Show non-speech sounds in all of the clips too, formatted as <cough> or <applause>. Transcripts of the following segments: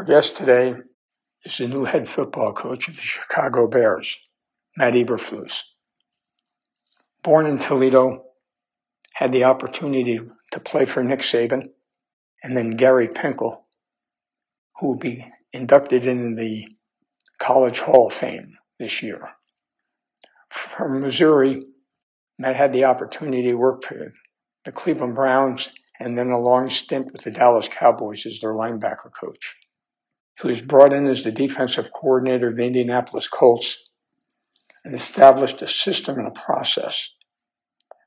Our guest today is the new head football coach of the Chicago Bears, Matt Eberflus. Born in Toledo, had the opportunity to play for Nick Saban and then Gary Pinkel, who will be inducted into the College Hall of Fame this year. From Missouri, Matt had the opportunity to work for the Cleveland Browns and then a long stint with the Dallas Cowboys as their linebacker coach who was brought in as the defensive coordinator of the Indianapolis Colts and established a system and a process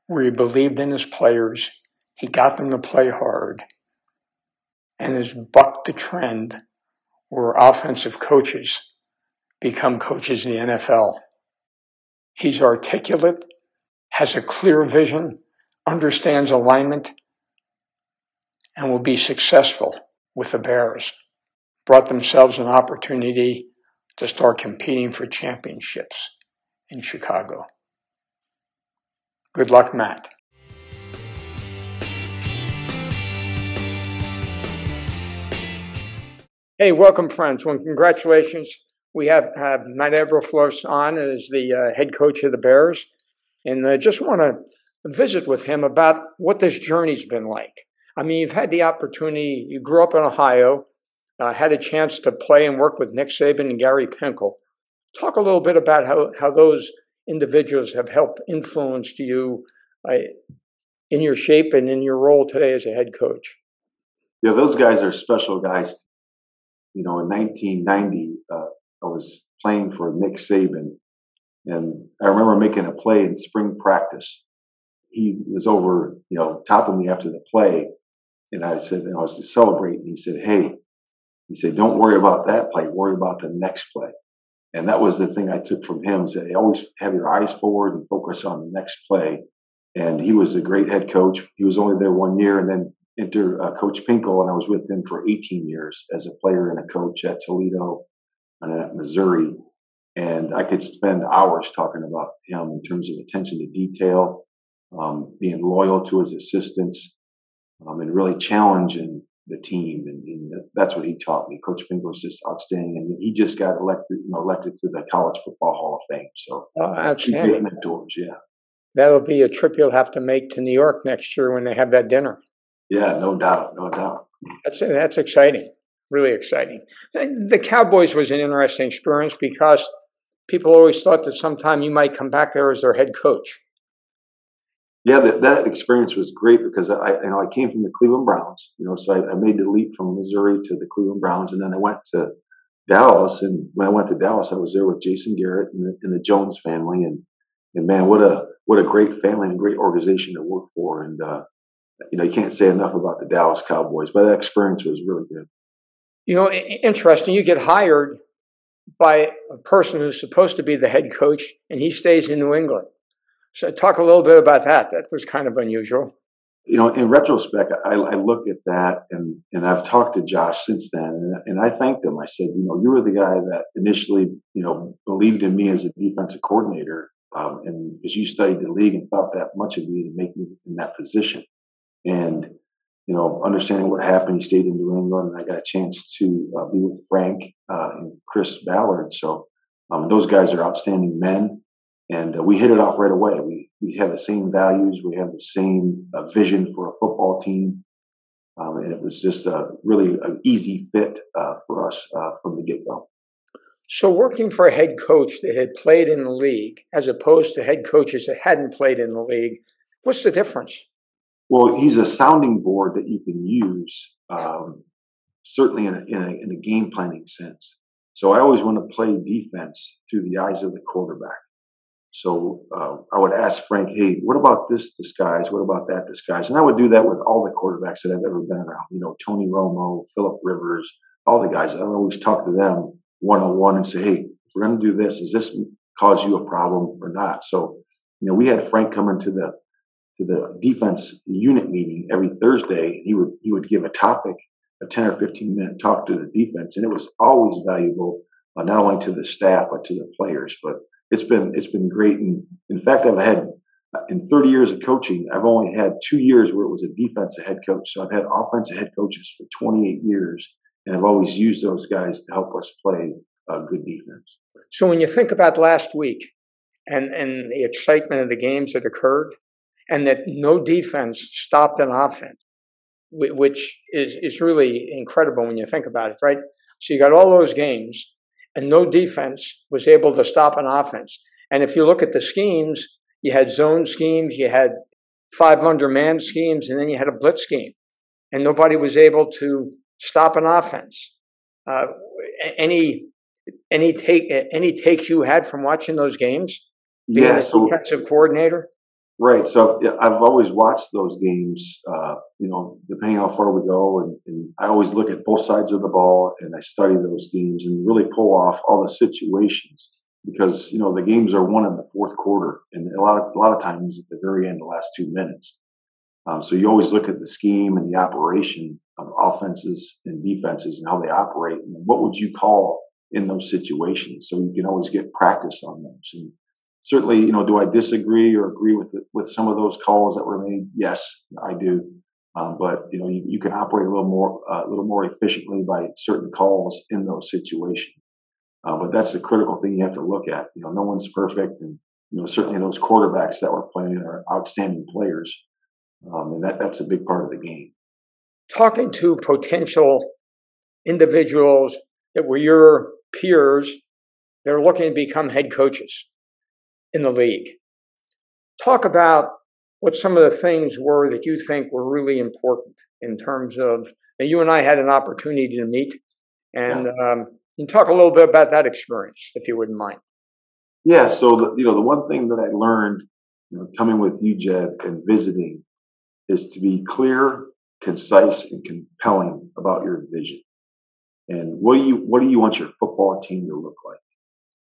where he believed in his players, he got them to play hard, and has bucked the trend where offensive coaches become coaches in the NFL. He's articulate, has a clear vision, understands alignment, and will be successful with the Bears brought themselves an opportunity to start competing for championships in Chicago. Good luck, Matt. Hey, welcome, friends. Well, congratulations. We have, have Matt Eberflus on as the uh, head coach of the Bears, and I uh, just want to visit with him about what this journey's been like. I mean, you've had the opportunity, you grew up in Ohio, uh, had a chance to play and work with Nick Saban and Gary Pinkel. Talk a little bit about how, how those individuals have helped influenced you uh, in your shape and in your role today as a head coach. Yeah, those guys are special guys. You know, in 1990, uh, I was playing for Nick Saban, and I remember making a play in spring practice. He was over, you know, topping me after the play, and I said, and I was to celebrate, and he said, "Hey, he said, "Don't worry about that play. Worry about the next play." And that was the thing I took from him: is that always have your eyes forward and focus on the next play. And he was a great head coach. He was only there one year, and then enter uh, Coach Pinkel, and I was with him for 18 years as a player and a coach at Toledo and at Missouri. And I could spend hours talking about him in terms of attention to detail, um, being loyal to his assistants, um, and really challenging the team, and, and, that's what he taught me. Coach Pinkel was just outstanding, and he just got elected, you know, elected to the College Football Hall of Fame. So, oh, outstanding mentors, yeah. That'll be a trip you'll have to make to New York next year when they have that dinner. Yeah, no doubt, no doubt. That's that's exciting, really exciting. The Cowboys was an interesting experience because people always thought that sometime you might come back there as their head coach yeah, that, that experience was great because I, you know, I came from the Cleveland Browns, you know, so I, I, made the leap from Missouri to the Cleveland Browns, and then I went to Dallas. And when I went to Dallas, I was there with Jason Garrett and the, and the Jones family, and and man, what a what a great family and great organization to work for. And uh, you know, you can't say enough about the Dallas Cowboys, but that experience was really good. You know, interesting. You get hired by a person who's supposed to be the head coach, and he stays in New England. So talk a little bit about that. That was kind of unusual. You know, in retrospect, I, I look at that and, and I've talked to Josh since then and, and I thanked him. I said, you know, you were the guy that initially, you know, believed in me as a defensive coordinator. Um, and as you studied the league and thought that much of me to make me in that position. And, you know, understanding what happened, he stayed in New England and I got a chance to uh, be with Frank uh, and Chris Ballard. So um, those guys are outstanding men and uh, we hit it off right away. We we have the same values, we have the same uh, vision for a football team, um, and it was just a really an easy fit uh, for us uh, from the get go. So, working for a head coach that had played in the league, as opposed to head coaches that hadn't played in the league, what's the difference? Well, he's a sounding board that you can use, um, certainly in a, in, a, in a game planning sense. So I always want to play defense through the eyes of the quarterback. So uh, I would ask Frank, hey, what about this disguise? What about that disguise? And I would do that with all the quarterbacks that I've ever been around. You know, Tony Romo, Philip Rivers, all the guys. I always talk to them one on one and say, hey, if we're going to do this, does this cause you a problem or not? So, you know, we had Frank come into the to the defense unit meeting every Thursday. He would he would give a topic, a ten or fifteen minute talk to the defense, and it was always valuable, uh, not only to the staff but to the players. But it's been it's been great. And in fact, I've had in 30 years of coaching, I've only had two years where it was a defensive head coach. So I've had offensive head coaches for 28 years, and I've always used those guys to help us play a good defense. So when you think about last week and and the excitement of the games that occurred, and that no defense stopped an offense, which is is really incredible when you think about it, right? So you got all those games and no defense was able to stop an offense. And if you look at the schemes, you had zone schemes, you had five under man schemes, and then you had a blitz scheme, and nobody was able to stop an offense. Uh, any any take any takes you had from watching those games? Being yeah, so, defensive coordinator. Right. So I've always watched those games, uh, you know, depending how far we go. And, and, I always look at both sides of the ball and I study those games and really pull off all the situations because, you know, the games are won in the fourth quarter and a lot of, a lot of times at the very end, the last two minutes. Um, so you always look at the scheme and the operation of offenses and defenses and how they operate. And what would you call in those situations? So you can always get practice on those. And certainly, you know, do I disagree or agree with the, with some of those calls that were made? Yes, I do. Um, but you know, you, you, can operate a little more uh, a little more efficiently by certain calls in those situations. Uh, but that's the critical thing you have to look at. You know, no one's perfect, and you know, certainly those quarterbacks that were playing are outstanding players, um, and that that's a big part of the game. Talking to potential individuals that were your peers, they're looking to become head coaches in the league. Talk about what some of the things were that you think were really important in terms of. you and I had an opportunity to meet, and yeah. um, you talk a little bit about that experience, if you wouldn't mind. Yeah. So the, you know, the one thing that I learned, you know, coming with you, Jed, and visiting, is to be clear, concise, and compelling about your vision. And what do you what do you want your football team to look like?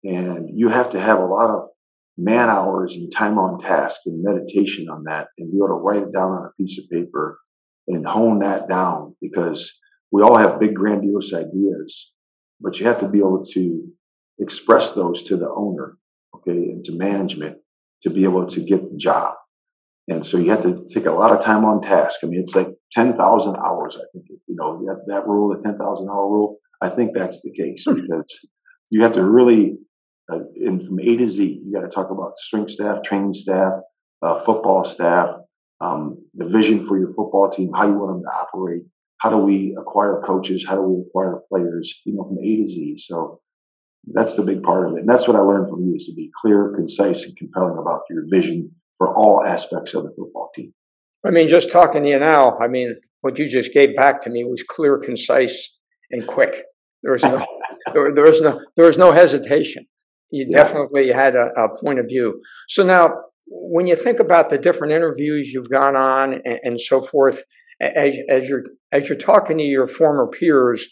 And you have to have a lot of man hours and time on task and meditation on that and be able to write it down on a piece of paper and hone that down because we all have big grandiose ideas but you have to be able to express those to the owner okay and to management to be able to get the job and so you have to take a lot of time on task i mean it's like 10,000 hours i think you know that, that rule the 10,000 hour rule i think that's the case hmm. because you have to really uh, and from A to Z, you got to talk about strength staff, training staff, uh, football staff, um, the vision for your football team, how you want them to operate, how do we acquire coaches, how do we acquire players, you know, from A to Z. So that's the big part of it. And that's what I learned from you is to be clear, concise, and compelling about your vision for all aspects of the football team. I mean, just talking to you now, I mean, what you just gave back to me was clear, concise, and quick. There was no, <laughs> there, there was no, there was no hesitation. You yeah. definitely had a, a, point of view. So now, when you think about the different interviews you've gone on and, and so forth, as, as you're as you're talking to your former peers,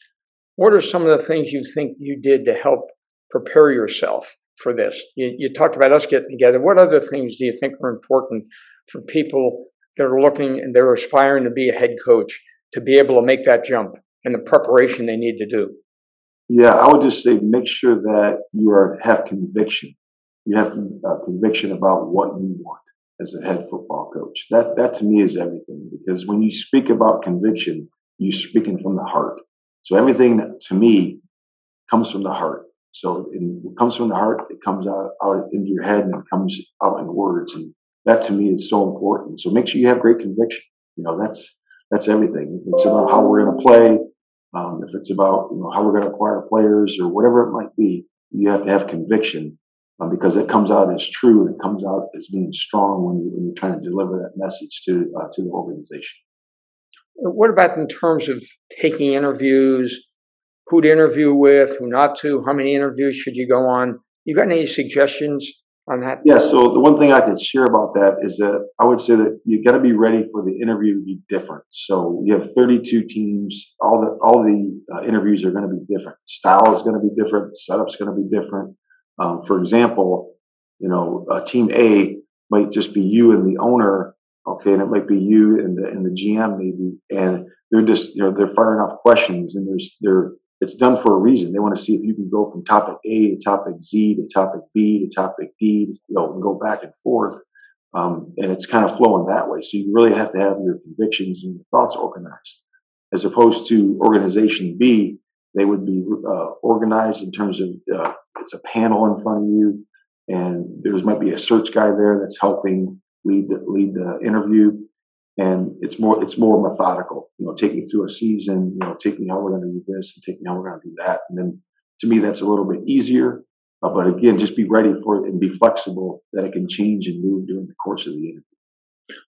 what are some of the things you think you did to help prepare yourself for this? You, you talked about us getting together. What other things do you think are important for people that are looking and they're aspiring to be a head coach to be able to make that jump and the preparation they need to do? Yeah, I would just say make sure that you are have conviction. You have uh, conviction about what you want as a head football coach. That that to me is everything because when you speak about conviction, you're speaking from the heart. So everything to me comes from the heart. So it comes from the heart, it comes out, out into your head and it comes out in words. And that to me is so important. So make sure you have great conviction. You know, that's that's everything. It's about how we're going to play. Um, if it's about you know how we're going to acquire players or whatever it might be, you have to have conviction um, because it comes out as true and it comes out as being strong when, you, when you're trying to deliver that message to uh, to the organization. What about in terms of taking interviews? Who to interview with, who not to? How many interviews should you go on? You got any suggestions on that? Yeah. So the one thing I could share about that is that I would say that you got to be ready for the interview to be different. So you have 32 teams. All the all the uh, interviews are going to be different. Style is going to be different. Setup's going to be different. Um, for example, you know, uh, team A might just be you and the owner, okay, and it might be you and the and the GM maybe, and they're just you know they're firing off questions and there's they're it's done for a reason. They want to see if you can go from topic A to topic Z to topic B to topic D, you know, and go back and forth. Um, and it's kind of flowing that way. So you really have to have your convictions and your thoughts organized, as opposed to organization B. They would be uh, organized in terms of uh, it's a panel in front of you, and there's might be a search guy there that's helping lead the, lead the interview and it's more it's more methodical. You know, take me through a season. You know, take me how we're going to do this, and take me how we're going to do that. And then to me, that's a little bit easier. Uh, but again, just be ready for it and be flexible that it can change and move during the course of the interview.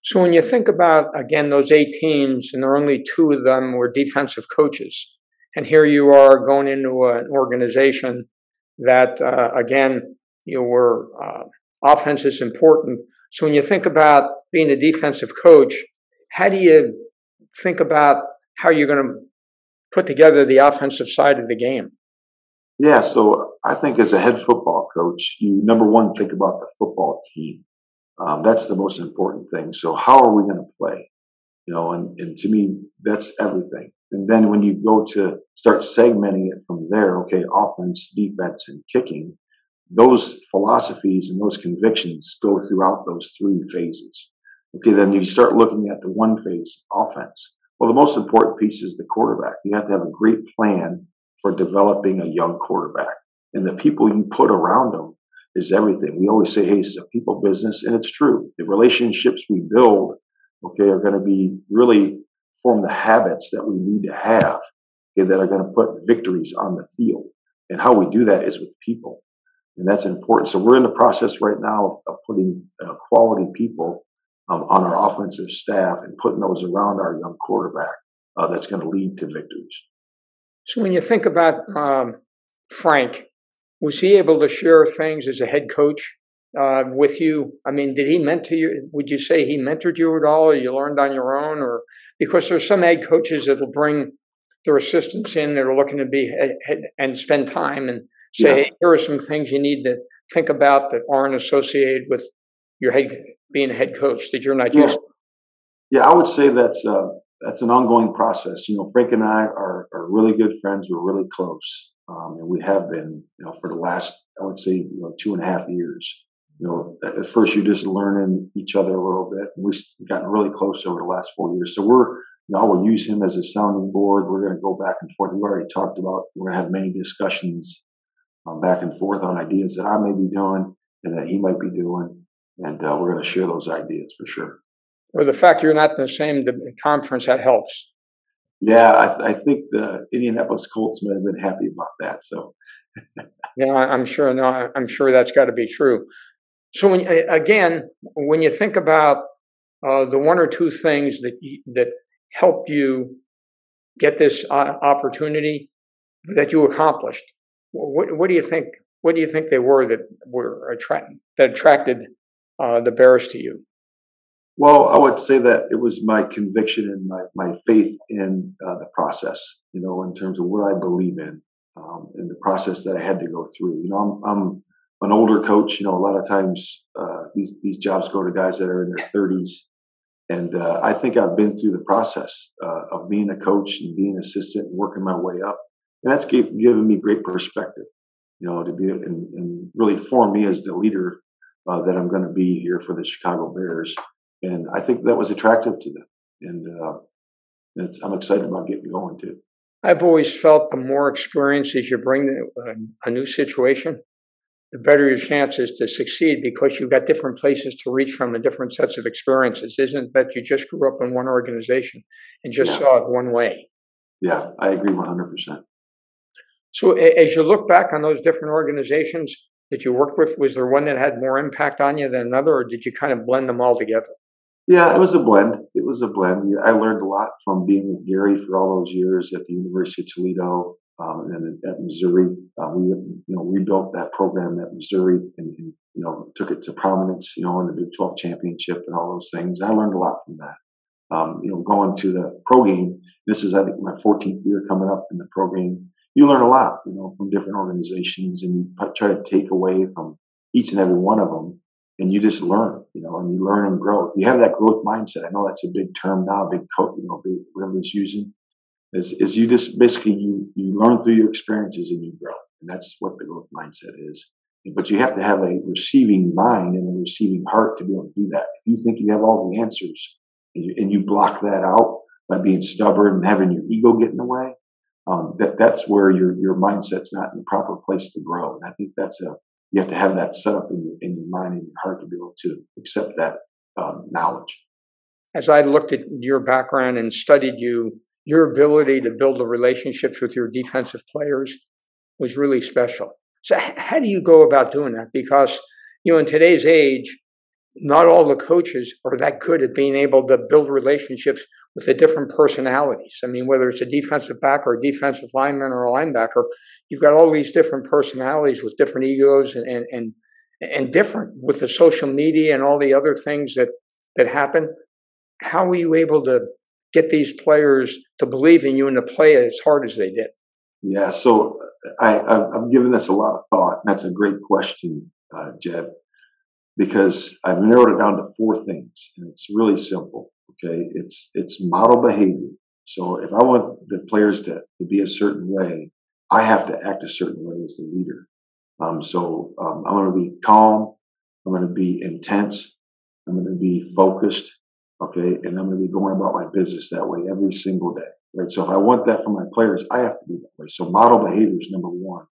So when you think about again those eight teams, and there are only two of them were defensive coaches, and here you are going into an organization that uh, again you were uh, offense is important. So when you think about being a defensive coach, how do you think about how you're going to put together the offensive side of the game? Yeah, so I think as a head football coach, you number one think about the football team. Um, that's the most important thing. So how are we going to play? You know, and, and to me, that's everything. And then when you go to start segmenting it from there, okay, offense, defense, and kicking, those philosophies and those convictions go throughout those three phases. Okay, then you start looking at the one phase offense. Well, the most important piece is the quarterback. You have to have a great plan for developing a young quarterback. And the people you put around them is everything. We always say, hey, it's a people business, and it's true. The relationships we build, okay, are going to be really form the habits that we need to have okay, that are going to put victories on the field. And how we do that is with people. And that's important. So we're in the process right now of putting uh, quality people um, on our offensive staff and putting those around our young quarterback uh, that's going to lead to victories. So when you think about um, Frank, was he able to share things as a head coach uh, with you? I mean, did he mentor you? Would you say he mentored you at all, or you learned on your own? Or because there's some head coaches that'll bring their assistants in that are looking to be head, and spend time and say, yeah. hey, here are some things you need to think about that aren't associated with your head being a head coach that you're not yeah. used to? Yeah, I would say that's uh, that's an ongoing process. You know, Frank and I are, are really good friends. We're really close, um, and we have been, you know, for the last I would say, you know, two and a half years. You know, at first you're just learning each other a little bit. and We've gotten really close over the last four years. So we're, you know, I will use him as a sounding board. We're going to go back and forth. We've already talked about. We're going to have many discussions um, back and forth on ideas that I may be doing and that he might be doing and uh, we're going to share those ideas for sure. Well, the fact you're not in the same conference that helps. Yeah, I, I, think the Indianapolis Colts may have been happy about that. So, <laughs> yeah, I'm sure. No, I'm sure that's got to be true. So, when, again, when you think about uh, the one or two things that that helped you get this uh, opportunity that you accomplished, what, what do you think? What do you think they were that were attract, that attracted uh, the Bears to you? Well, I would say that it was my conviction and my, my faith in uh, the process, you know, in terms of what I believe in, um, in the process that I had to go through. You know, I'm, I'm an older coach. You know, a lot of times uh, these these jobs go to guys that are in their 30s, and uh, I think I've been through the process uh, of being a coach and being an assistant and working my way up, and that's given me great perspective. You know, to be and, and really form me as the leader uh, that I'm going to be here for the Chicago Bears, and I think that was attractive to them, and uh, I'm excited about getting going too. I've always felt the more experiences you bring to a new situation, the better your chances to succeed because you've got different places to reach from and different sets of experiences. Isn't that you just grew up in one organization and just yeah. saw it one way? Yeah, I agree 100%. So as you look back on those different organizations, that you worked with? Was there one that had more impact on you than another, or did you kind of blend them all together? Yeah, it was a blend. It was a blend. I learned a lot from being with Gary for all those years at the University of Toledo. Um, and at Missouri, uh, we you know rebuilt that program at Missouri and, and, you know took it to prominence. You know in the Big 12 championship and all those things. I learned a lot from that. Um, you know, going to the pro game. This is I think my 14th year coming up in the pro game. You learn a lot, you know, from different organizations, and you try to take away from each and every one of them and you just learn, you know, and you learn and grow. You have that growth mindset, I know that's a big term now, big coach, you know, big everybody's using, is, is you just basically you you learn through your experiences and you grow, and that's what the growth mindset is. But you have to have a receiving mind and a receiving heart to be able to do that. If you think you have all the answers and you, and you block that out by being stubborn and having your ego get in the way, um, that that's where your your mindset's not in the proper place to grow. And I think that's a you have to have that set up in your, in your mind and your heart to be able to accept that um, knowledge. As I looked at your background and studied you, your ability to build the relationships with your defensive players was really special. So, how do you go about doing that? Because, you know, in today's age, not all the coaches are that good at being able to build relationships with the different personalities. I mean, whether it's a defensive back or a defensive lineman or a linebacker, you've got all these different personalities with different egos and, and, and, and different with the social media and all the other things that, that happen. How were you able to get these players to believe in you and to play as hard as they did? Yeah, so I, I've, given this a lot of thought. That's a great question, uh, Jed because I've narrowed it down to four things, and it's really simple. Okay, it's it's model behavior. So if I want the players to, to be a certain way, I have to act a certain way as the leader. Um, so um, I'm going to be calm. I'm going to be intense. I'm going to be focused. Okay, and I'm going to be going about my business that way every single day. Right. So if I want that from my players, I have to be that way. So model behavior is number one.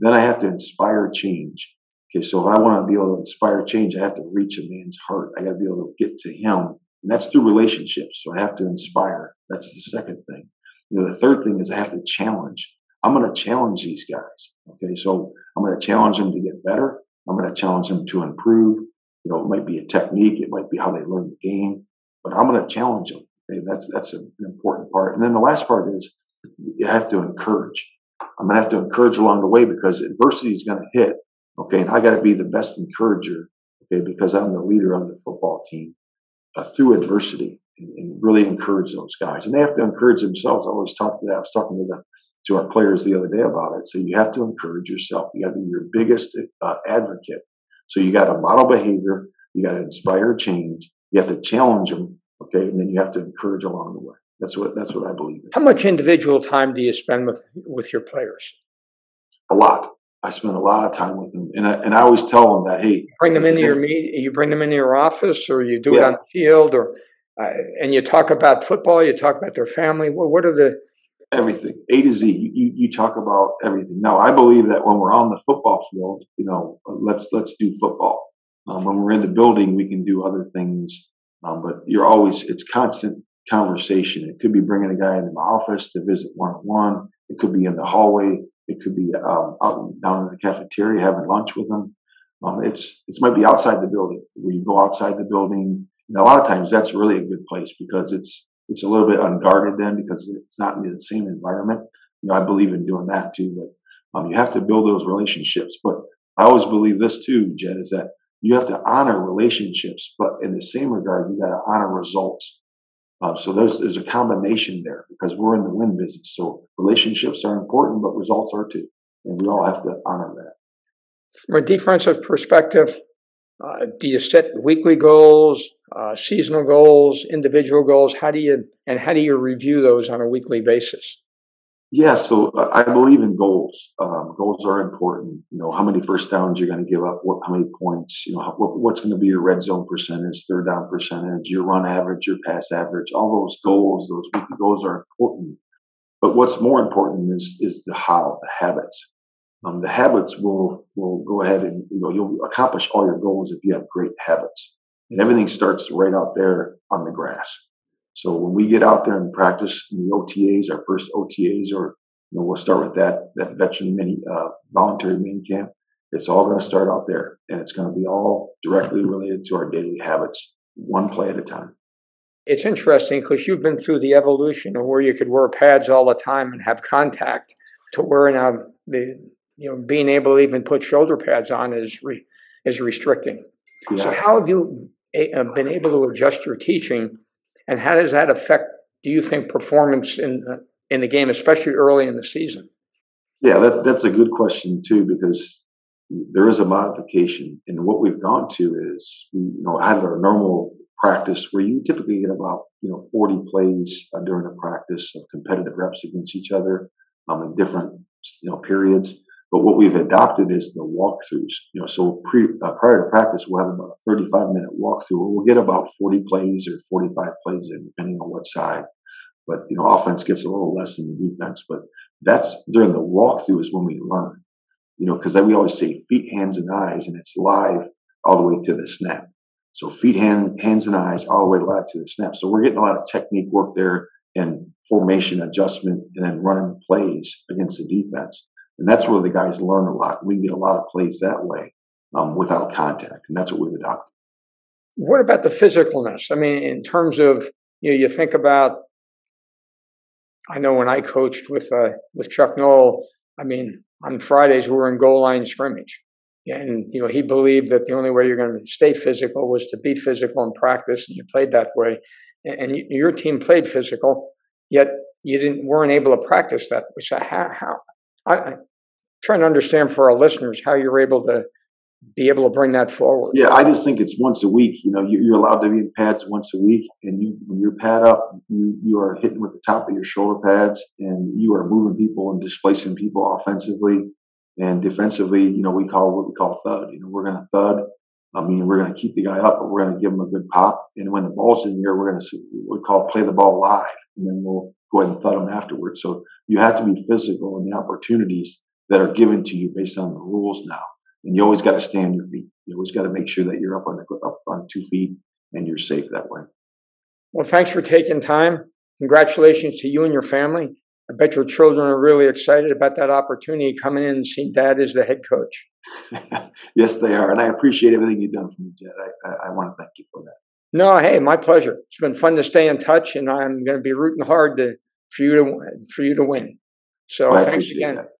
Then I have to inspire change. Okay, so if I want to be able to inspire change, I have to reach a man's heart. I got to be able to get to him, and that's through relationships. So I have to inspire. That's the second thing. You know, the third thing is I have to challenge. I'm going to challenge these guys. Okay, so I'm going to challenge them to get better. I'm going to challenge them to improve. You know, it might be a technique, it might be how they learn the game, but I'm going to challenge them. Okay, that's that's an important part. And then the last part is you have to encourage. I'm going to have to encourage along the way because adversity is going to hit Okay, and I got to be the best encourager, okay, because I'm the leader of the football team uh, through adversity and, and, really encourage those guys. And they have to encourage themselves. I always talk to that. I was talking to the to our players the other day about it. So you have to encourage yourself. You got to be your biggest uh, advocate. So you got to model behavior. You got to inspire change. You have to challenge them. Okay, and then you have to encourage along the way. That's what that's what I believe in. How much individual time do you spend with with your players? A lot. I spend a lot of time with them, and I, and I always tell them that hey, bring them into your meet, you bring them into your office, or you do yeah. it on the field, or uh, and you talk about football, you talk about their family. What, what are the everything A to Z? You, you talk about everything. Now, I believe that when we're on the football field, you know, let's let's do football. Um, when we're in the building, we can do other things, um, but you're always it's constant conversation. It could be bringing a guy into my office to visit one on one. It could be in the hallway it could be um, out down in the cafeteria having lunch with them. Um, it's it might be outside the building you go outside the building. And a lot of times that's really a good place because it's it's a little bit unguarded then because it's not in the same environment. You know, I believe in doing that too, but um, you have to build those relationships. But I always believe this too, Jed, is that you have to honor relationships, but in the same regard, you got to honor results. Uh, so there's there's a combination there because we're in the win business. So relationships are important, but results are too, and we all have to honor that. From a defensive perspective, uh, do you set weekly goals, uh, seasonal goals, individual goals? How do you and how do you review those on a weekly basis? Yeah, so uh, I believe in goals. Um, goals are important. You know, how many first downs you're going to give up, what, how many points, you know, how, what, what's going to be your red zone percentage, third down percentage, your run average, your pass average. All those goals, those weekly goals are important. But what's more important is is the how, the habits. Um, the habits will will go ahead and you know you'll accomplish all your goals if you have great habits, and everything starts right out there on the grass. So when we get out there and practice in the OTAs, our first OTAs, or you know, we'll start with that that veteran mini uh, voluntary mini camp. It's all going to start out there, and it's going to be all directly related to our daily habits, one play at a time. It's interesting because you've been through the evolution of where you could wear pads all the time and have contact to where now the you know being able to even put shoulder pads on is re, is restricting. Yeah. So how have you uh, been able to adjust your teaching, and how does that affect? Do you think performance in uh, in the game, especially early in the season? Yeah, that, that's a good question too, because there is a modification, and what we've gone to is you know had our normal practice where you typically get about you know 40 plays uh, during a practice of competitive reps against each other um, in different you know periods. But what we've adopted is the walkthroughs. You know, so pre, uh, prior to practice, we'll have about a 35 minute walkthrough where we'll get about 40 plays or 45 plays in, depending on what side. But you know, offense gets a little less than the defense. But that's during the walkthrough is when we learn. You know, because we always say feet, hands, and eyes, and it's live all the way to the snap. So feet, hand, hands, and eyes all the way live to the snap. So we're getting a lot of technique work there and formation adjustment, and then running plays against the defense. And that's where the guys learn a lot. We get a lot of plays that way um, without contact, and that's what we've adopted. What about the physicalness? I mean, in terms of you know, you think about. I know when I coached with uh, with Chuck Noll, I mean, on Fridays we were in goal line scrimmage, and you know he believed that the only way you're going to stay physical was to be physical in practice, and you played that way. And, and you, your team played physical, yet you didn't weren't able to practice that. So how, how I, trying to understand for our listeners how you're able to be able to bring that forward. Yeah, I just think it's once a week. You know, you're allowed to be in pads once a week, and you when you're pad up, you you are hitting with the top of your shoulder pads, and you are moving people and displacing people offensively and defensively. You know, we call what we call thud. You know, we're going to thud. I mean, we're going to keep the guy up, but we're going to give him a good pop. And when the ball's in air, we're going to we call play the ball live, and then we'll go ahead and thud him afterwards. So you have to be physical in the opportunities that are given to you based on the rules now. And you always got to stay on your feet. You always got to make sure that you're up on the, up on two feet and you're safe that way. Well, thanks for taking time. Congratulations to you and your family. I bet your children are really excited about that opportunity coming in and seeing dad as the head coach. <laughs> yes, they are. And I appreciate everything you've done for me, Jed. I, I, I want to thank you for that. No, hey, my pleasure. It's been fun to stay in touch, and I'm going to be rooting hard to, for you to for you to win. So well, thanks again. That.